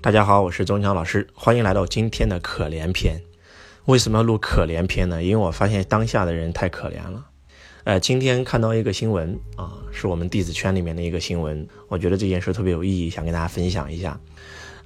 大家好，我是钟强老师，欢迎来到今天的可怜篇。为什么要录可怜篇呢？因为我发现当下的人太可怜了。呃，今天看到一个新闻啊，是我们弟子圈里面的一个新闻，我觉得这件事特别有意义，想跟大家分享一下。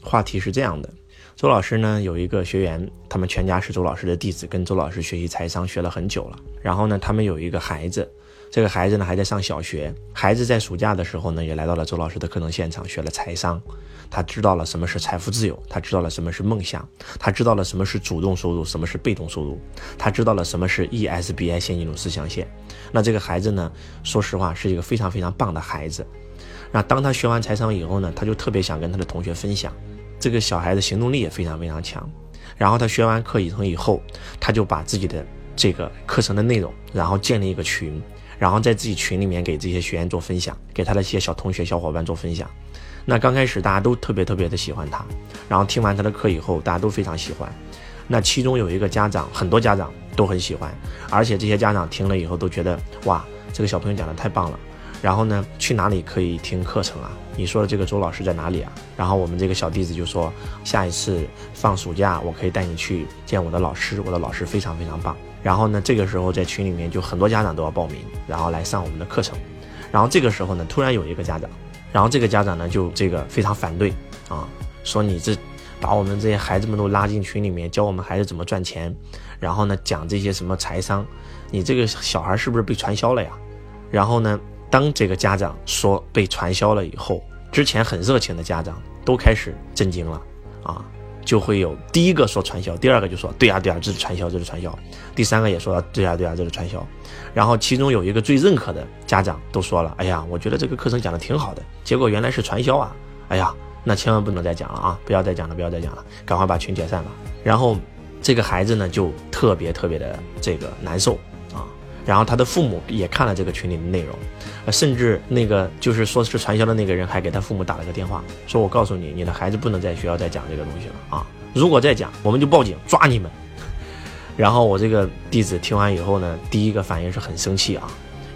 话题是这样的：周老师呢有一个学员，他们全家是周老师的弟子，跟周老师学习财商学了很久了。然后呢，他们有一个孩子。这个孩子呢还在上小学，孩子在暑假的时候呢也来到了周老师的课程现场，学了财商，他知道了什么是财富自由，他知道了什么是梦想，他知道了什么是主动收入，什么是被动收入，他知道了什么是 ESBI 现金流四象限。那这个孩子呢，说实话是一个非常非常棒的孩子。那当他学完财商以后呢，他就特别想跟他的同学分享。这个小孩子行动力也非常非常强。然后他学完课以后以后，他就把自己的这个课程的内容，然后建立一个群。然后在自己群里面给这些学员做分享，给他的一些小同学、小伙伴做分享。那刚开始大家都特别特别的喜欢他，然后听完他的课以后，大家都非常喜欢。那其中有一个家长，很多家长都很喜欢，而且这些家长听了以后都觉得哇，这个小朋友讲的太棒了。然后呢，去哪里可以听课程啊？你说的这个周老师在哪里啊？然后我们这个小弟子就说，下一次放暑假我可以带你去见我的老师，我的老师非常非常棒。然后呢，这个时候在群里面就很多家长都要报名，然后来上我们的课程。然后这个时候呢，突然有一个家长，然后这个家长呢就这个非常反对啊，说你这把我们这些孩子们都拉进群里面，教我们孩子怎么赚钱，然后呢讲这些什么财商，你这个小孩是不是被传销了呀？然后呢，当这个家长说被传销了以后，之前很热情的家长都开始震惊了啊。就会有第一个说传销，第二个就说对呀对呀这是传销这是传销，第三个也说对呀对呀这是传销，然后其中有一个最认可的家长都说了，哎呀我觉得这个课程讲的挺好的，结果原来是传销啊，哎呀那千万不能再讲了啊，不要再讲了不要再讲了，赶快把群解散了。然后这个孩子呢就特别特别的这个难受。然后他的父母也看了这个群里的内容，甚至那个就是说是传销的那个人还给他父母打了个电话，说我告诉你，你的孩子不能在学校再讲这个东西了啊！如果再讲，我们就报警抓你们。然后我这个弟子听完以后呢，第一个反应是很生气啊，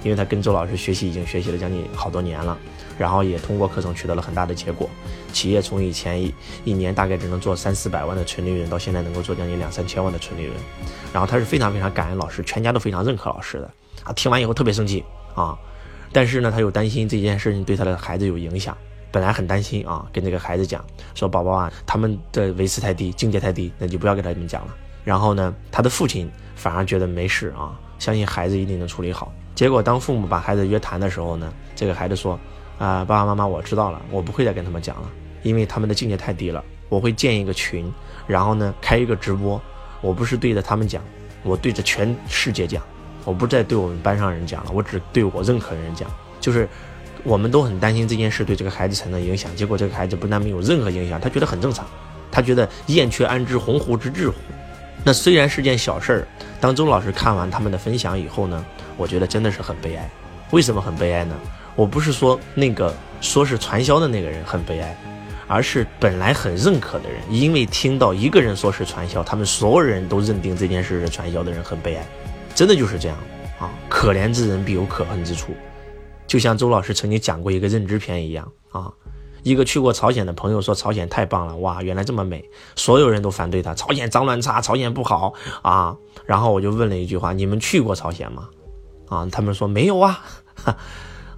因为他跟周老师学习已经学习了将近好多年了，然后也通过课程取得了很大的结果，企业从以前一一年大概只能做三四百万的纯利润，到现在能够做将近两三千万的纯利润。然后他是非常非常感恩老师，全家都非常认可老师的啊。听完以后特别生气啊，但是呢，他又担心这件事情对他的孩子有影响，本来很担心啊，跟这个孩子讲说：“宝宝啊，他们的维持太低，境界太低，那就不要给他们讲了。”然后呢，他的父亲反而觉得没事啊，相信孩子一定能处理好。结果当父母把孩子约谈的时候呢，这个孩子说：“啊，爸爸妈妈，我知道了，我不会再跟他们讲了，因为他们的境界太低了。我会建一个群，然后呢，开一个直播。”我不是对着他们讲，我对着全世界讲，我不再对我们班上人讲了，我只对我认可的人讲。就是我们都很担心这件事对这个孩子产生影响，结果这个孩子不但没有任何影响，他觉得很正常，他觉得燕雀安知鸿鹄之志乎？那虽然是件小事儿，当周老师看完他们的分享以后呢，我觉得真的是很悲哀。为什么很悲哀呢？我不是说那个说是传销的那个人很悲哀。而是本来很认可的人，因为听到一个人说是传销，他们所有人都认定这件事是传销的人很悲哀，真的就是这样啊！可怜之人必有可恨之处，就像周老师曾经讲过一个认知篇一样啊。一个去过朝鲜的朋友说朝鲜太棒了，哇，原来这么美，所有人都反对他，朝鲜脏乱差，朝鲜不好啊。然后我就问了一句话：你们去过朝鲜吗？啊，他们说没有啊。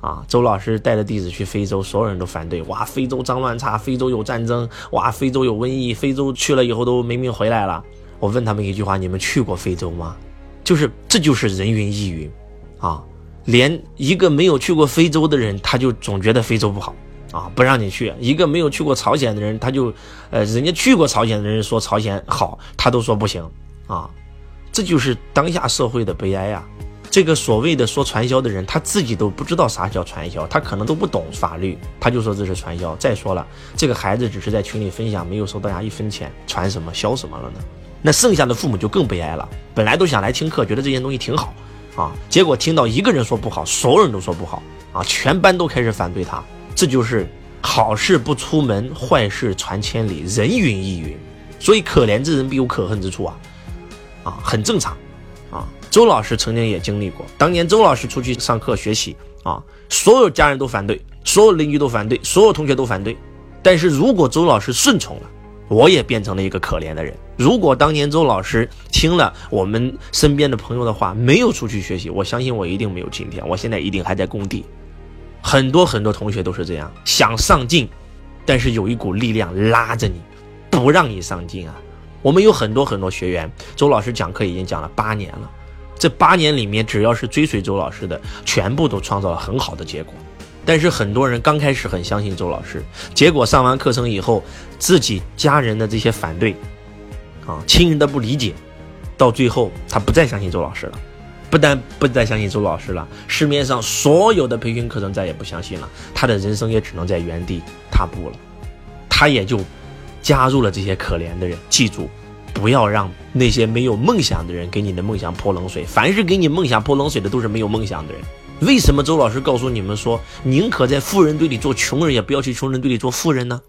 啊，周老师带着弟子去非洲，所有人都反对。哇，非洲脏乱差，非洲有战争，哇，非洲有瘟疫，非洲去了以后都没命回来了。我问他们一句话：你们去过非洲吗？就是，这就是人云亦云，啊，连一个没有去过非洲的人，他就总觉得非洲不好，啊，不让你去。一个没有去过朝鲜的人，他就，呃，人家去过朝鲜的人说朝鲜好，他都说不行，啊，这就是当下社会的悲哀啊。这个所谓的说传销的人，他自己都不知道啥叫传销，他可能都不懂法律，他就说这是传销。再说了，这个孩子只是在群里分享，没有收大家一分钱，传什么销什么了呢？那剩下的父母就更悲哀了。本来都想来听课，觉得这件东西挺好啊，结果听到一个人说不好，所有人都说不好啊，全班都开始反对他。这就是好事不出门，坏事传千里，人云亦云。所以可怜之人必有可恨之处啊，啊，很正常啊。周老师曾经也经历过，当年周老师出去上课学习啊，所有家人都反对，所有邻居都反对，所有同学都反对，但是如果周老师顺从了，我也变成了一个可怜的人。如果当年周老师听了我们身边的朋友的话，没有出去学习，我相信我一定没有今天。我现在一定还在工地。很多很多同学都是这样，想上进，但是有一股力量拉着你，不让你上进啊。我们有很多很多学员，周老师讲课已经讲了八年了，这八年里面，只要是追随周老师的，全部都创造了很好的结果。但是很多人刚开始很相信周老师，结果上完课程以后，自己家人的这些反对，啊，亲人的不理解，到最后他不再相信周老师了，不但不再相信周老师了，市面上所有的培训课程再也不相信了，他的人生也只能在原地踏步了，他也就加入了这些可怜的人。记住，不要让那些没有梦想的人给你的梦想泼冷水，凡是给你梦想泼冷水的，都是没有梦想的人。为什么周老师告诉你们说，宁可在富人堆里做穷人，也不要去穷人堆里做富人呢？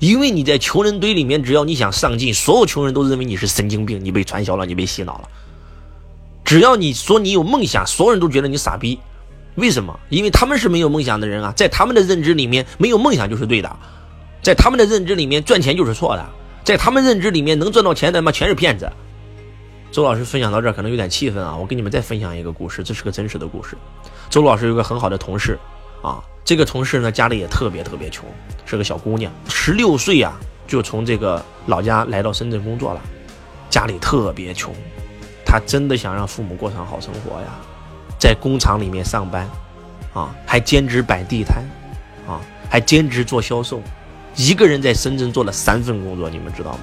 因为你在穷人堆里面，只要你想上进，所有穷人都认为你是神经病，你被传销了，你被洗脑了。只要你说你有梦想，所有人都觉得你傻逼。为什么？因为他们是没有梦想的人啊，在他们的认知里面，没有梦想就是对的，在他们的认知里面，赚钱就是错的，在他们认知里面，能赚到钱的妈全是骗子。周老师分享到这儿可能有点气愤啊，我给你们再分享一个故事，这是个真实的故事。周老师有个很好的同事啊，这个同事呢家里也特别特别穷，是个小姑娘，十六岁啊就从这个老家来到深圳工作了，家里特别穷，他真的想让父母过上好生活呀，在工厂里面上班，啊，还兼职摆地摊，啊，还兼职做销售，一个人在深圳做了三份工作，你们知道吗？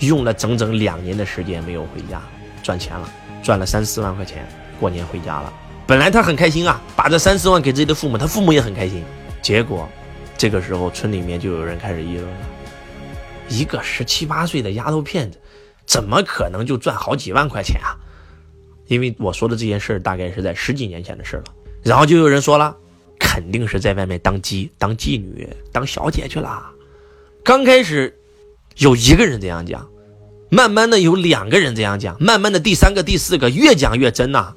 用了整整两年的时间没有回家赚钱了，赚了三四万块钱，过年回家了。本来他很开心啊，把这三四万给自己的父母，他父母也很开心。结果，这个时候村里面就有人开始议论了：一个十七八岁的丫头片子，怎么可能就赚好几万块钱啊？因为我说的这件事大概是在十几年前的事了。然后就有人说了，肯定是在外面当妓、当妓女、当小姐去了。刚开始有一个人这样讲，慢慢的有两个人这样讲，慢慢的第三个、第四个越讲越真呐。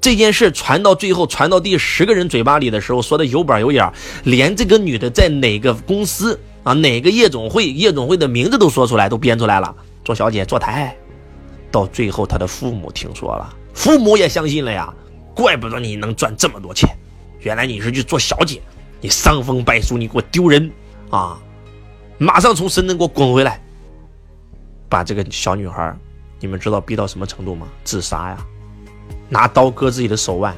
这件事传到最后，传到第十个人嘴巴里的时候，说的有板有眼，连这个女的在哪个公司啊，哪个夜总会，夜总会的名字都说出来，都编出来了，做小姐，坐台。到最后，他的父母听说了，父母也相信了呀，怪不得你能赚这么多钱，原来你是去做小姐，你伤风败俗，你给我丢人啊！马上从深圳给我滚回来，把这个小女孩，你们知道逼到什么程度吗？自杀呀！拿刀割自己的手腕，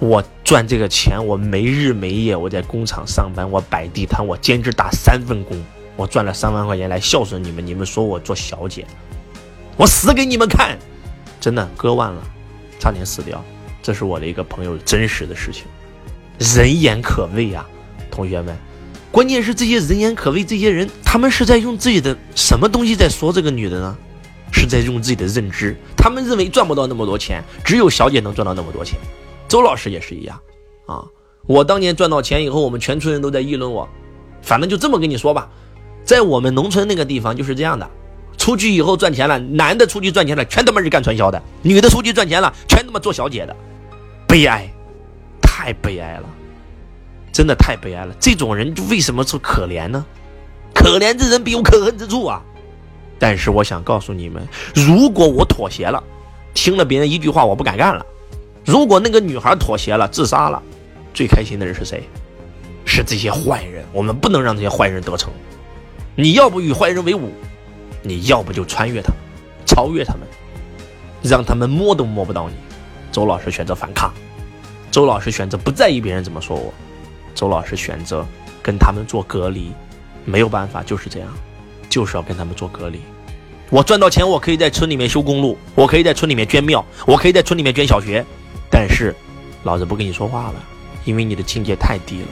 我赚这个钱，我没日没夜，我在工厂上班，我摆地摊，我兼职打三份工，我赚了三万块钱来孝顺你们。你们说我做小姐，我死给你们看！真的割腕了，差点死掉。这是我的一个朋友真实的事情，人言可畏啊，同学们。关键是这些人言可畏，这些人他们是在用自己的什么东西在说这个女的呢？是在用自己的认知，他们认为赚不到那么多钱，只有小姐能赚到那么多钱。周老师也是一样，啊，我当年赚到钱以后，我们全村人都在议论我。反正就这么跟你说吧，在我们农村那个地方就是这样的，出去以后赚钱了，男的出去赚钱了，全他妈是干传销的；女的出去赚钱了，全他妈做小姐的。悲哀，太悲哀了，真的太悲哀了。这种人就为什么说可怜呢？可怜之人必有可恨之处啊。但是我想告诉你们，如果我妥协了，听了别人一句话我不敢干了；如果那个女孩妥协了，自杀了，最开心的人是谁？是这些坏人。我们不能让这些坏人得逞。你要不与坏人为伍，你要不就穿越他们，超越他们，让他们摸都摸不到你。周老师选择反抗，周老师选择不在意别人怎么说我，周老师选择跟他们做隔离，没有办法，就是这样。就是要跟他们做隔离。我赚到钱，我可以在村里面修公路，我可以在村里面捐庙，我可以在村里面捐小学。但是，老子不跟你说话了，因为你的境界太低了。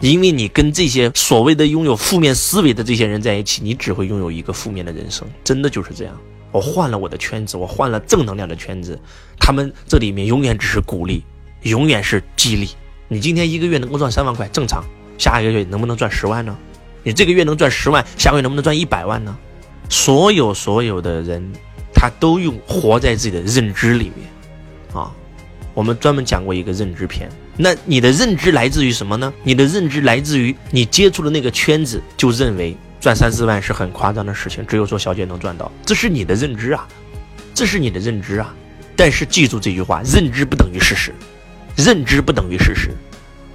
因为你跟这些所谓的拥有负面思维的这些人在一起，你只会拥有一个负面的人生。真的就是这样。我换了我的圈子，我换了正能量的圈子，他们这里面永远只是鼓励，永远是激励。你今天一个月能够赚三万块，正常。下一个月能不能赚十万呢？你这个月能赚十万，下个月能不能赚一百万呢？所有所有的人，他都用活在自己的认知里面，啊，我们专门讲过一个认知篇，那你的认知来自于什么呢？你的认知来自于你接触的那个圈子，就认为赚三四万是很夸张的事情，只有做小姐能赚到，这是你的认知啊，这是你的认知啊。但是记住这句话：认知不等于事实，认知不等于事实。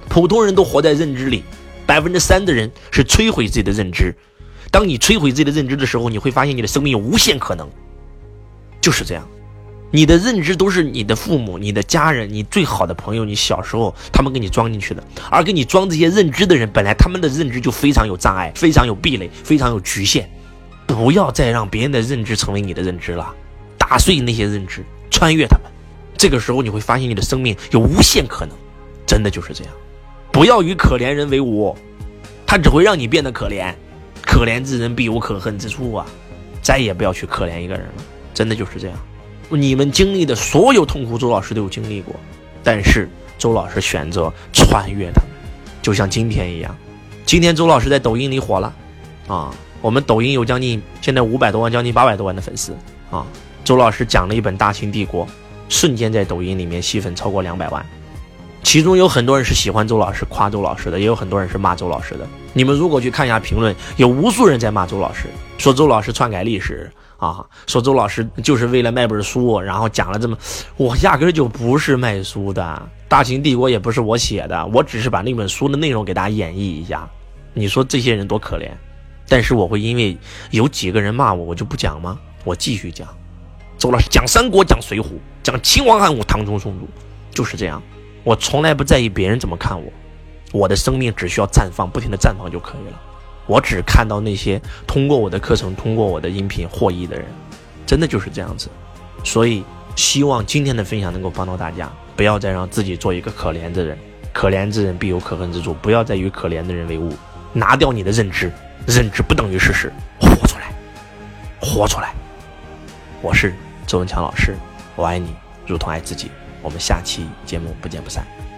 普通人都活在认知里，百分之三的人是摧毁自己的认知。当你摧毁自己的认知的时候，你会发现你的生命有无限可能，就是这样。你的认知都是你的父母、你的家人、你最好的朋友，你小时候他们给你装进去的。而给你装这些认知的人，本来他们的认知就非常有障碍、非常有壁垒、非常有局限。不要再让别人的认知成为你的认知了，打碎那些认知，穿越他们。这个时候你会发现你的生命有无限可能，真的就是这样。不要与可怜人为伍，他只会让你变得可怜。可怜之人必有可恨之处啊！再也不要去可怜一个人了，真的就是这样。你们经历的所有痛苦，周老师都有经历过，但是周老师选择穿越他们，就像今天一样。今天周老师在抖音里火了，啊，我们抖音有将近现在五百多万，将近八百多万的粉丝啊。周老师讲了一本《大秦帝国》，瞬间在抖音里面吸粉超过两百万。其中有很多人是喜欢周老师、夸周老师的，也有很多人是骂周老师的。你们如果去看一下评论，有无数人在骂周老师，说周老师篡改历史。啊，说周老师就是为了卖本书，然后讲了这么，我压根儿就不是卖书的，《大秦帝国》也不是我写的，我只是把那本书的内容给大家演绎一下。你说这些人多可怜，但是我会因为有几个人骂我，我就不讲吗？我继续讲。周老师讲三国，讲水浒，讲秦王汉武、唐宗宋祖，就是这样。我从来不在意别人怎么看我，我的生命只需要绽放，不停的绽放就可以了。我只看到那些通过我的课程、通过我的音频获益的人，真的就是这样子。所以，希望今天的分享能够帮到大家，不要再让自己做一个可怜的人。可怜之人必有可恨之处，不要再与可怜的人为伍。拿掉你的认知，认知不等于事实，活出来，活出来。我是周文强老师，我爱你，如同爱自己。我们下期节目不见不散。